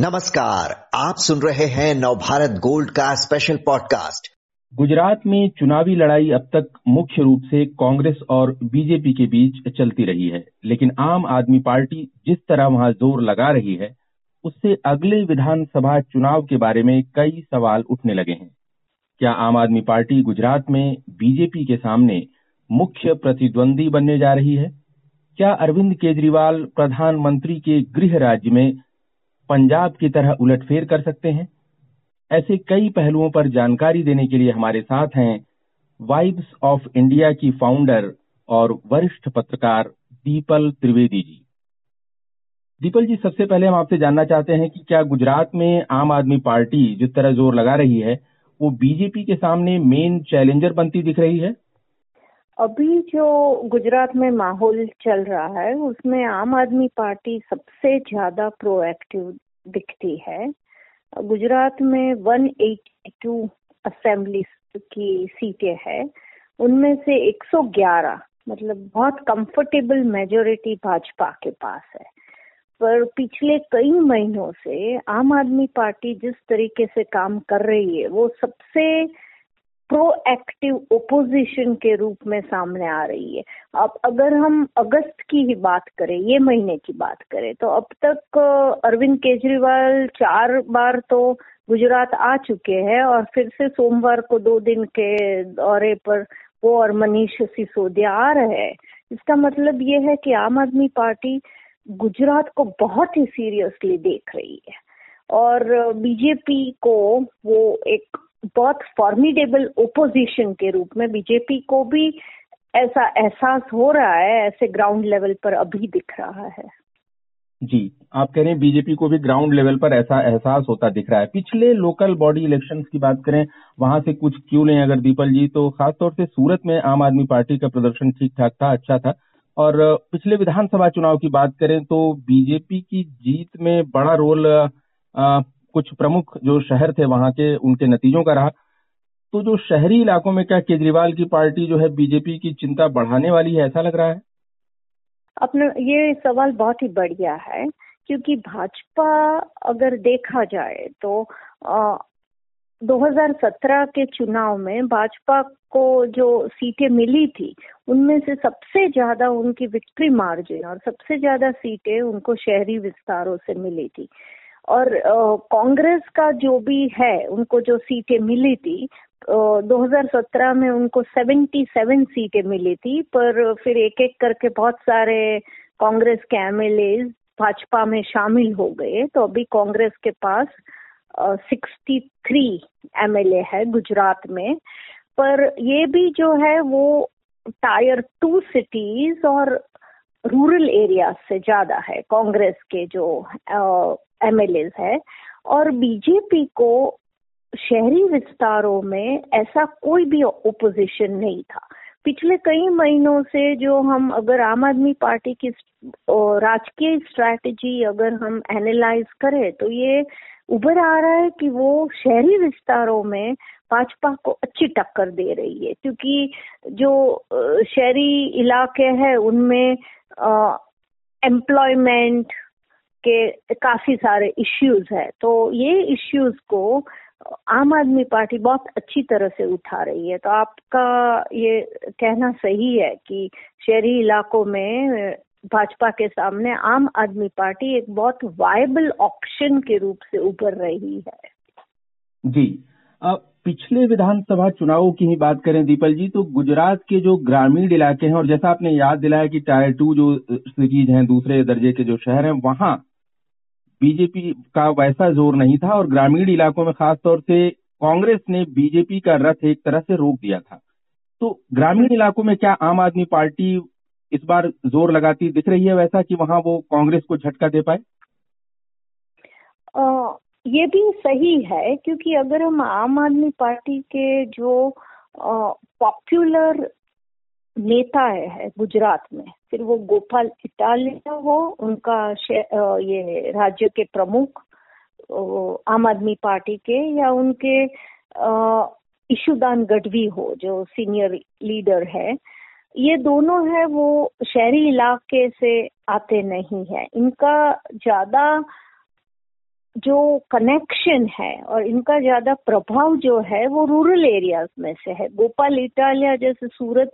नमस्कार, आप सुन रहे हैं नवभारत गोल्ड का स्पेशल पॉडकास्ट गुजरात में चुनावी लड़ाई अब तक मुख्य रूप से कांग्रेस और बीजेपी के बीच चलती रही है। लेकिन आम आदमी पार्टी जिस तरह वहाँ ज़ोर लगा रही है, उससे अगले विधानसभा चुनाव के बारे में कई सवाल उठने लगे हैं। क्या आम आदमी पार्टी गुजरात में बीजेपी के सामने मुख्य प्रतिद्वंदी बनने जा रही है? क्या अरविंद केजरीवाल प्रधानमंत्री के गृह राज्य में पंजाब की तरह उलटफेर कर सकते हैं। ऐसे कई पहलुओं पर जानकारी देने के लिए हमारे साथ हैं वाइब्स ऑफ़ इंडिया की फाउंडर और वरिष्ठ पत्रकार दीपल त्रिवेदी जी। दीपल जी, सबसे पहले हम आपसे जानना चाहते हैं कि क्या गुजरात में आम आदमी पार्टी जिस तरह ज़ोर लगा रही है, वो बीजेपी के सामने मेन चैलेंजर बनती दिख रही है? अभी जो गुजरात में माहौल चल रहा है, उसमें आम आदमी पार्टी सबसे ज़्यादा प्रोएक्टिव दिखती है। गुजरात में 182 असेंबली की सीटें हैं। उनमें से 111 मतलब बहुत कंफर्टेबल मेजोरिटी भाजपा के पास है। पर पिछले कई महीनों से आम आदमी पार्टी जिस तरीके से काम कर रही है, वो सबसे प्रोएक्टिव ओपोजिशन के रूप में सामने आ रही है। अब अगर हम अगस्त की ही बात करें, ये महीने की बात करें तो अब तक अरविंद केजरीवाल चार बार तो गुजरात आ चुके हैं और फिर से सोमवार को दो दिन के दौरे पर वो और मनीष सिसोदिया आ रहे हैं। इसका मतलब ये है कि आम आदमी पार्टी गुजरात को बहुत ही सीरियसली देख रही है। और बीजेपी को वो एक बहुत फॉर्मिडेबल ओपोजिशन के रूप में बीजेपी को भी ऐसा एहसास हो रहा है, ऐसे ग्राउंड लेवल पर अभी दिख रहा है। जी, आप कह रहे हैं बीजेपी को भी ग्राउंड लेवल पर ऐसा एहसास होता दिख रहा है। पिछले लोकल बॉडी इलेक्शंस की बात करें, वहाँ से कुछ क्यों लें अगर दीपल जी? तो खासतौर से सूरत में आम आदमी पार्टी का प्रदर्शन ठीक ठाक था अच्छा था। और पिछले विधानसभा चुनाव की बात करें तो बीजेपी की जीत में बड़ा रोल कुछ प्रमुख जो शहर थे वहाँ के उनके नतीजों का रहा। तो जो शहरी इलाकों में क्या केजरीवाल की पार्टी जो है बीजेपी की चिंता बढ़ाने वाली है ऐसा लग रहा है? अपने ये सवाल बहुत ही बढ़िया है क्योंकि भाजपा अगर देखा जाए तो आ, 2017 के चुनाव में भाजपा को जो सीटें मिली थी उनमें से सबसे ज़्यादा उनकी विक्ट्री मार्जिन और सबसे ज़्यादा सीटें उनको शहरी विस्तारों से मिली थी। और कांग्रेस का जो भी है, उनको जो सीटें मिली थी 2017 में उनको 77 सीटें मिली थी, पर फिर एक एक करके बहुत सारे कांग्रेस के एमएलए भाजपा में शामिल हो गए। तो अभी कांग्रेस के पास सिक्सटी थ्री एमएलए है गुजरात में। पर ये भी जो है, वो टायर टू सिटीज़ और रूरल एरिया से ज़्यादा है, कांग्रेस के जो एमएलए है। और बीजेपी को शहरी विस्तारों में ऐसा कोई भी ओपोजिशन नहीं था। पिछले कई महीनों से जो हम अगर आम आदमी पार्टी की राजकीय स्ट्रैटेजी अगर हम एनालाइज करें तो ये उभर आ रहा है कि वो शहरी विस्तारों में भाजपा को अच्छी टक्कर दे रही है। क्योंकि जो शहरी इलाके हैं, उनमें एम्प्लॉयमेंट के काफ़ी सारे इश्यूज़ है। तो ये इश्यूज़ को आम आदमी पार्टी बहुत अच्छी तरह से उठा रही है। तो आपका ये कहना सही है कि शहरी इलाकों में भाजपा के सामने आम आदमी पार्टी एक बहुत वायबल ऑप्शन के रूप से उभर रही है। जी। अब पिछले विधानसभा चुनावों की ही बात करें दीपल जी तो गुजरात के जो ग्रामीण इलाके हैं, और जैसा आपने याद दिलाया कि टायर टू जो सिटीज़ हैं, दूसरे दर्जे के जो शहर हैं, वहाँ बीजेपी का वैसा ज़ोर नहीं था और ग्रामीण इलाकों में खासतौर से कांग्रेस ने बीजेपी का रथ एक तरह से रोक दिया था। तो ग्रामीण इलाकों में क्या आम आदमी पार्टी इस बार ज़ोर लगाती दिख रही है वैसा कि वहाँ वो कांग्रेस को झटका दे पाए? ये भी सही है क्योंकि अगर हम आम आदमी पार्टी के जो पॉपुलर नेता है गुजरात में फिर वो गोपाल इटालिया हो, उनका ये राज्य के प्रमुख आम आदमी पार्टी के या उनके ईशुदान गढ़वी हो, जो सीनियर लीडर है। ये दोनों है, वो शहरी इलाके से आते नहीं है। इनका ज़्यादा जो कनेक्शन है और इनका ज़्यादा प्रभाव जो है वो रूरल एरियाज़ में से है। गोपाल इटालिया जैसे सूरत,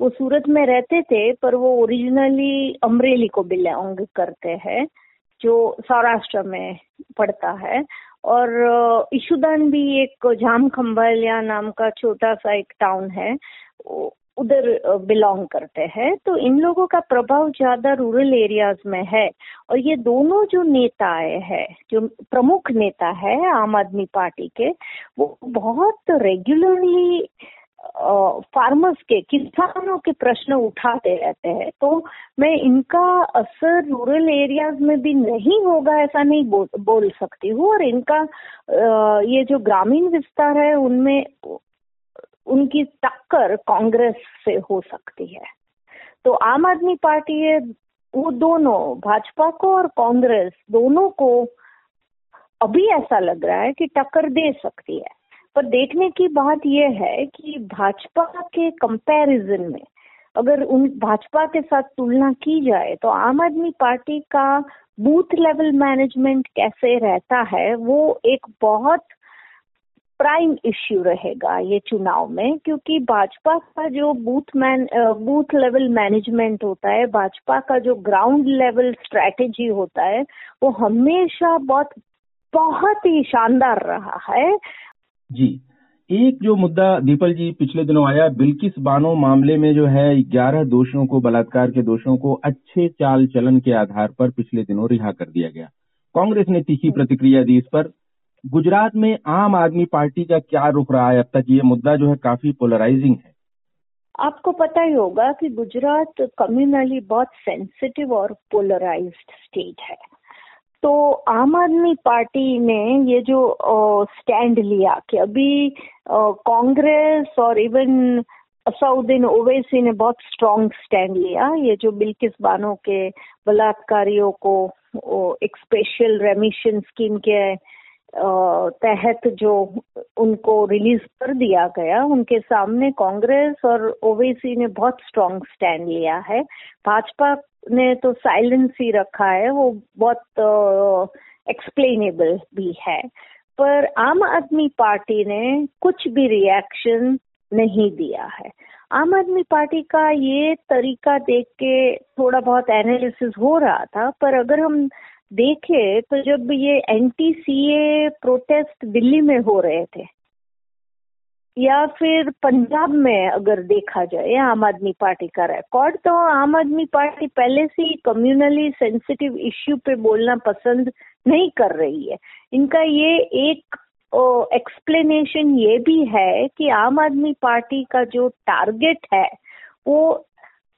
वो सूरत में रहते थे, पर वो ओरिजिनली अमरेली को बिलोंग करते हैं, जो सौराष्ट्र में पड़ता है। और ईशुदान भी एक जाम खम्बालिया नाम का छोटा सा एक टाउन है। उधर बिलोंग करते हैं तो इन लोगों का प्रभाव ज़्यादा रूरल एरियाज़ में है। और ये दोनों जो नेताएँ हैं जो प्रमुख नेता है आम आदमी पार्टी के वो बहुत रेगुलरली फार्मर्स के किसानों के प्रश्न उठाते रहते हैं। तो मैं इनका असर रूरल एरियाज़ में भी नहीं होगा ऐसा नहीं बोल, बोल सकती हूँ। और इनका आ, ये जो ग्रामीण विस्तार है उनमें उनकी टक्कर कांग्रेस से हो सकती है। तो आम आदमी पार्टी वो दोनों, भाजपा को और कांग्रेस, दोनों को अभी ऐसा लग रहा है कि टक्कर दे सकती है। पर देखने की बात यह है कि भाजपा के कंपैरिजन में अगर उन, भाजपा के साथ तुलना की जाए तो आम आदमी पार्टी का बूथ लेवल मैनेजमेंट कैसे रहता है, वो एक बहुत प्राइम इश्यू रहेगा ये चुनाव में क्योंकि भाजपा का जो booth man booth level management होता है भाजपा का जो ग्राउंड लेवल स्ट्रेटेजी होता है वो हमेशा बहुत बहुत ही शानदार रहा है। जी एक जो मुद्दा दीपल जी पिछले दिनों आया बिल्किस बानो मामले में जो है ग्यारह दोषियों को बलात्कार के दोषियों को अच्छे चाल चलन के आधार पर पिछले दिनों रिहा कर दिया गया। कांग्रेस ने तीखी प्रतिक्रिया दी इस पर गुजरात में आम आदमी पार्टी का क्या रुख रहा है? अब तक ये मुद्दा जो है काफ़ी पोलराइजिंग है। आपको पता ही होगा कि गुजरात कम्युनली बहुत सेंसिटिव और पोलराइज्ड स्टेट है। तो आम आदमी पार्टी ने ये जो स्टैंड लिया कि अभी कांग्रेस और इवन असउद्दीन ओवैसी ने बहुत स्ट्रॉन्ग स्टैंड लिया। ये जो बिल्किस बानो के बलात्कारियों को एक स्पेशल रेमिशन स्कीम के तहत जो उनको रिलीज़ कर दिया गया, उनके सामने कांग्रेस और ओवैसी ने बहुत स्ट्रांग स्टैंड लिया है। भाजपा ने तो साइलेंस ही रखा है, वो बहुत एक्सप्लेनेबल भी है। पर आम आदमी पार्टी ने कुछ भी रिएक्शन नहीं दिया है। आम आदमी पार्टी का ये तरीका देख के थोड़ा बहुत एनालिसिस हो रहा था, पर अगर हम देखे तो जब ये एंटी सीए प्रोटेस्ट दिल्ली में हो रहे थे, या फिर पंजाब में अगर देखा जाए आम आदमी पार्टी का रिकॉर्ड तो आम आदमी पार्टी पहले से ही कम्युनली सेंसिटिव इश्यू पे बोलना पसंद नहीं कर रही है। इनका ये एक एक्सप्लेनेशन ये भी है कि आम आदमी पार्टी का जो टारगेट है, वो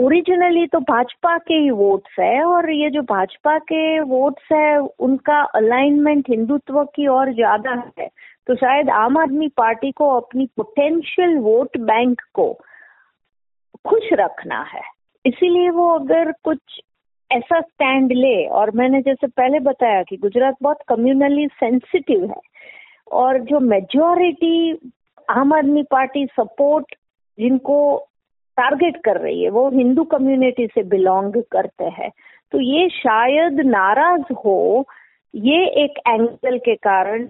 ओरिजिनली तो भाजपा के ही वोट्स है और ये जो भाजपा के वोट्स है, उनका अलाइनमेंट हिंदुत्व की और ज़्यादा है। तो शायद आम आदमी पार्टी को अपनी पोटेंशियल वोट बैंक को खुश रखना है। इसीलिए वो अगर कुछ ऐसा स्टैंड ले और मैंने जैसे पहले बताया कि गुजरात बहुत कम्युनली सेंसिटिव है और जो मेजोरिटी आम आदमी पार्टी सपोर्ट जिनको टारगेट कर रही है वो हिंदू कम्युनिटी से बिलोंग करते हैं तो ये शायद नाराज़ हो ये एक एंगल के कारण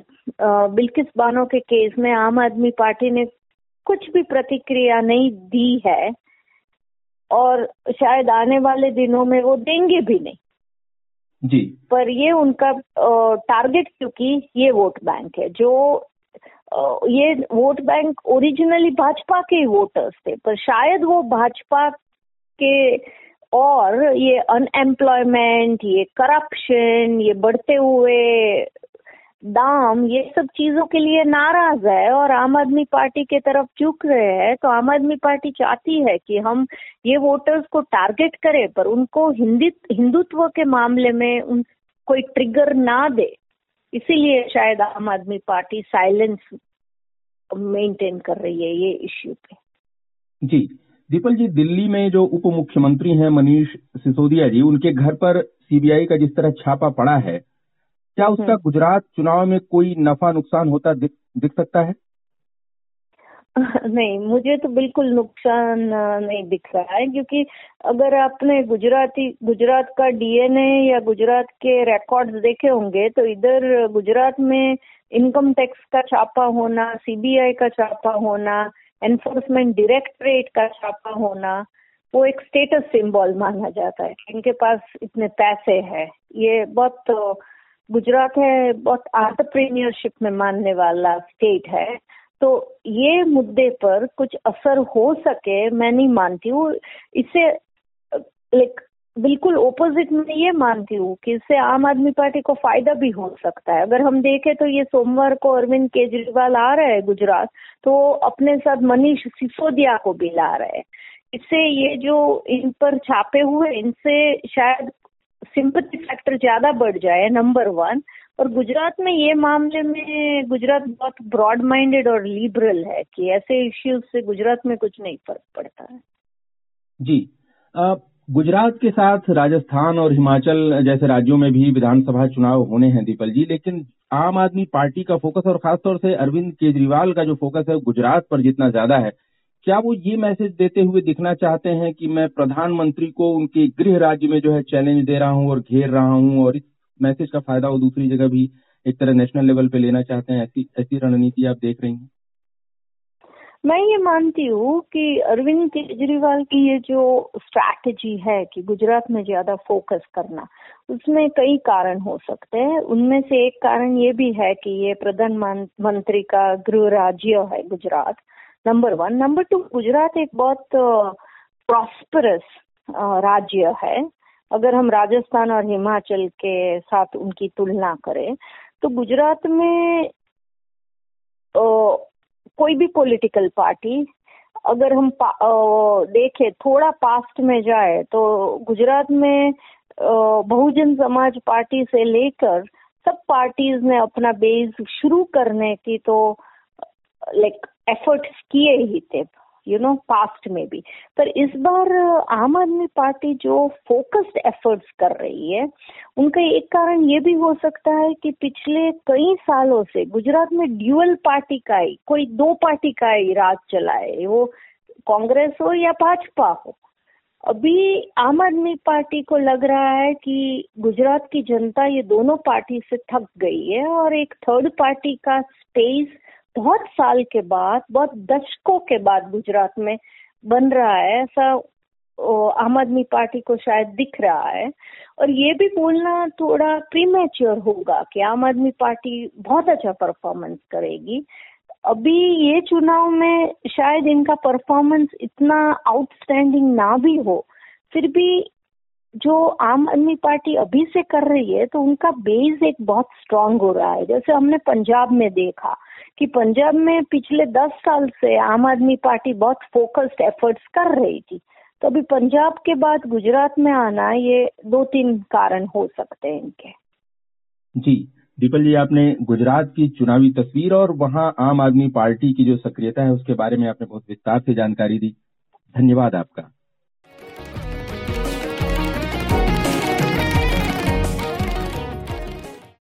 बिल्किस बानो के केस में आम आदमी पार्टी ने कुछ भी प्रतिक्रिया नहीं दी है और शायद आने वाले दिनों में वो देंगे भी नहीं जी पर ये उनका टारगेट क्योंकि ये वोट बैंक है जो ये वोट बैंक ओरिजिनली भाजपा के ही वोटर्स थे, पर शायद वो भाजपा के और ये अनएम्प्लॉयमेंट ये करप्शन ये बढ़ते हुए दाम, ये सब चीज़ों के लिए नाराज़ है और आम आदमी पार्टी के तरफ़ झुक रहे हैं तो आम आदमी पार्टी चाहती है कि हम ये वोटर्स को टारगेट करें, पर उनको हिंदी, हिंदुत्व के मामले में उन, कोई ट्रिगर ना दे। इसीलिए शायद आम आदमी पार्टी साइलेंस मेंटेन कर रही है ये इश्यू पे जी दीपल जी दिल्ली में जो उप मुख्यमंत्री हैं मनीष सिसोदिया जी उनके घर पर सीबीआई का जिस तरह छापा पड़ा है क्या उसका हम्म। गुजरात चुनाव में कोई नफा नुकसान होता दिख, दिख सकता है नहीं मुझे तो बिल्कुल नुकसान नहीं दिख रहा है क्योंकि अगर आपने गुजराती गुजरात का डीएनए या गुजरात के रिकॉर्ड्स देखे होंगे तो इधर गुजरात में इनकम टैक्स का छापा होना सीबीआई का छापा होना एनफोर्समेंट डायरेक्टरेट का छापा होना वो एक स्टेटस सिंबल माना जाता है इनके पास इतने पैसे हैं। ये बहुत तो, गुजरात है बहुत आंट्रप्रीनियरशिप में मानने वाला स्टेट है। तो ये मुद्दे पर कुछ असर हो सके, मैं नहीं मानती हूँ। इससे लाइक बिल्कुल ओपोजिट में ये मानती हूँ कि इससे आम आदमी पार्टी को फ़ायदा भी हो सकता है। अगर हम देखें तो ये सोमवार को अरविंद केजरीवाल आ रहे हैं गुजरात तो अपने साथ मनीष सिसोदिया को भी ला रहे हैं। इससे ये जो इन पर छापे हुए, इनसे शायद सिंपति फैक्टर ज़्यादा बढ़ जाए नंबर वन और गुजरात में ये मामले में गुजरात बहुत ब्रॉड माइंडेड और लिबरल है कि ऐसे इश्यूज़ से गुजरात में कुछ नहीं फ़र्क पड़ता है। जी आ, गुजरात के साथ राजस्थान और हिमाचल जैसे राज्यों में भी विधानसभा चुनाव होने हैं दीपल जी लेकिन आम आदमी पार्टी का फोकस और खासतौर से अरविंद केजरीवाल का जो फोकस है गुजरात पर जितना ज़्यादा है क्या वो ये मैसेज देते हुए दिखना चाहते हैं कि मैं प्रधानमंत्री को उनके गृह राज्य में जो है चैलेंज दे रहा हूँ और घेर रहा हूँ और इस मैसेज का फ़ायदा वो दूसरी जगह भी एक तरह नेशनल लेवल पे लेना चाहते हैं, ऐसी ऐसी रणनीति आप देख रही हैं? मैं ये मानती हूँ कि अरविंद केजरीवाल की ये जो स्ट्रैटेजी है कि गुजरात में ज़्यादा फोकस करना, उसमें कई कारण हो सकते हैं। उनमें से एक कारण ये भी है कि ये प्रधानमंत्री का गृह राज्य है Gujarat number one number two Gujarat एक बहुत प्रॉस्परस राज्य है। अगर हम राजस्थान और हिमाचल के साथ उनकी तुलना करें तो गुजरात में ओ, कोई भी पॉलिटिकल पार्टी अगर हम देखें थोड़ा पास्ट में जाए तो गुजरात में बहुजन समाज पार्टी से लेकर सब पार्टीज़ ने अपना बेस शुरू करने की तो लाइक एफर्ट्स किए ही थे। यू नो पास्ट में भी पर इस बार, आम आदमी पार्टी जो फोकस्ड एफर्ट्स कर रही है, उनका एक कारण ये भी हो सकता है कि पिछले कई सालों से गुजरात में ड्यूअल पार्टी का ही, कोई दो पार्टी का ही राज चला है, वो कांग्रेस हो या भाजपा हो। अभी आम आदमी पार्टी को लग रहा है कि गुजरात की जनता ये दोनों पार्टी से थक गई है और एक थर्ड पार्टी का स्पेस बहुत साल के बाद, बहुत दशकों के बाद गुजरात में बन रहा है, ऐसा आम आदमी पार्टी को शायद दिख रहा है। और ये भी बोलना थोड़ा प्रीमेच्योर होगा कि आम आदमी पार्टी बहुत अच्छा परफॉर्मेंस करेगी। अभी ये चुनाव में शायद इनका परफॉर्मेंस इतना आउटस्टैंडिंग ना भी हो, फिर भी जो आम आदमी पार्टी अभी से कर रही है तो उनका बेस एक बहुत स्ट्रांग हो रहा है। जैसे हमने पंजाब में देखा कि पंजाब में पिछले दस साल से आम आदमी पार्टी बहुत फोकस्ड एफर्ट्स कर रही थी। तो अभी पंजाब के बाद गुजरात में आना ये दो तीन कारण हो सकते हैं इनके। जी, दीपल जी, आपने गुजरात की चुनावी तस्वीर और वहाँ आम आदमी पार्टी की जो सक्रियता है उसके बारे में आपने बहुत विस्तार से जानकारी दी। धन्यवाद आपका।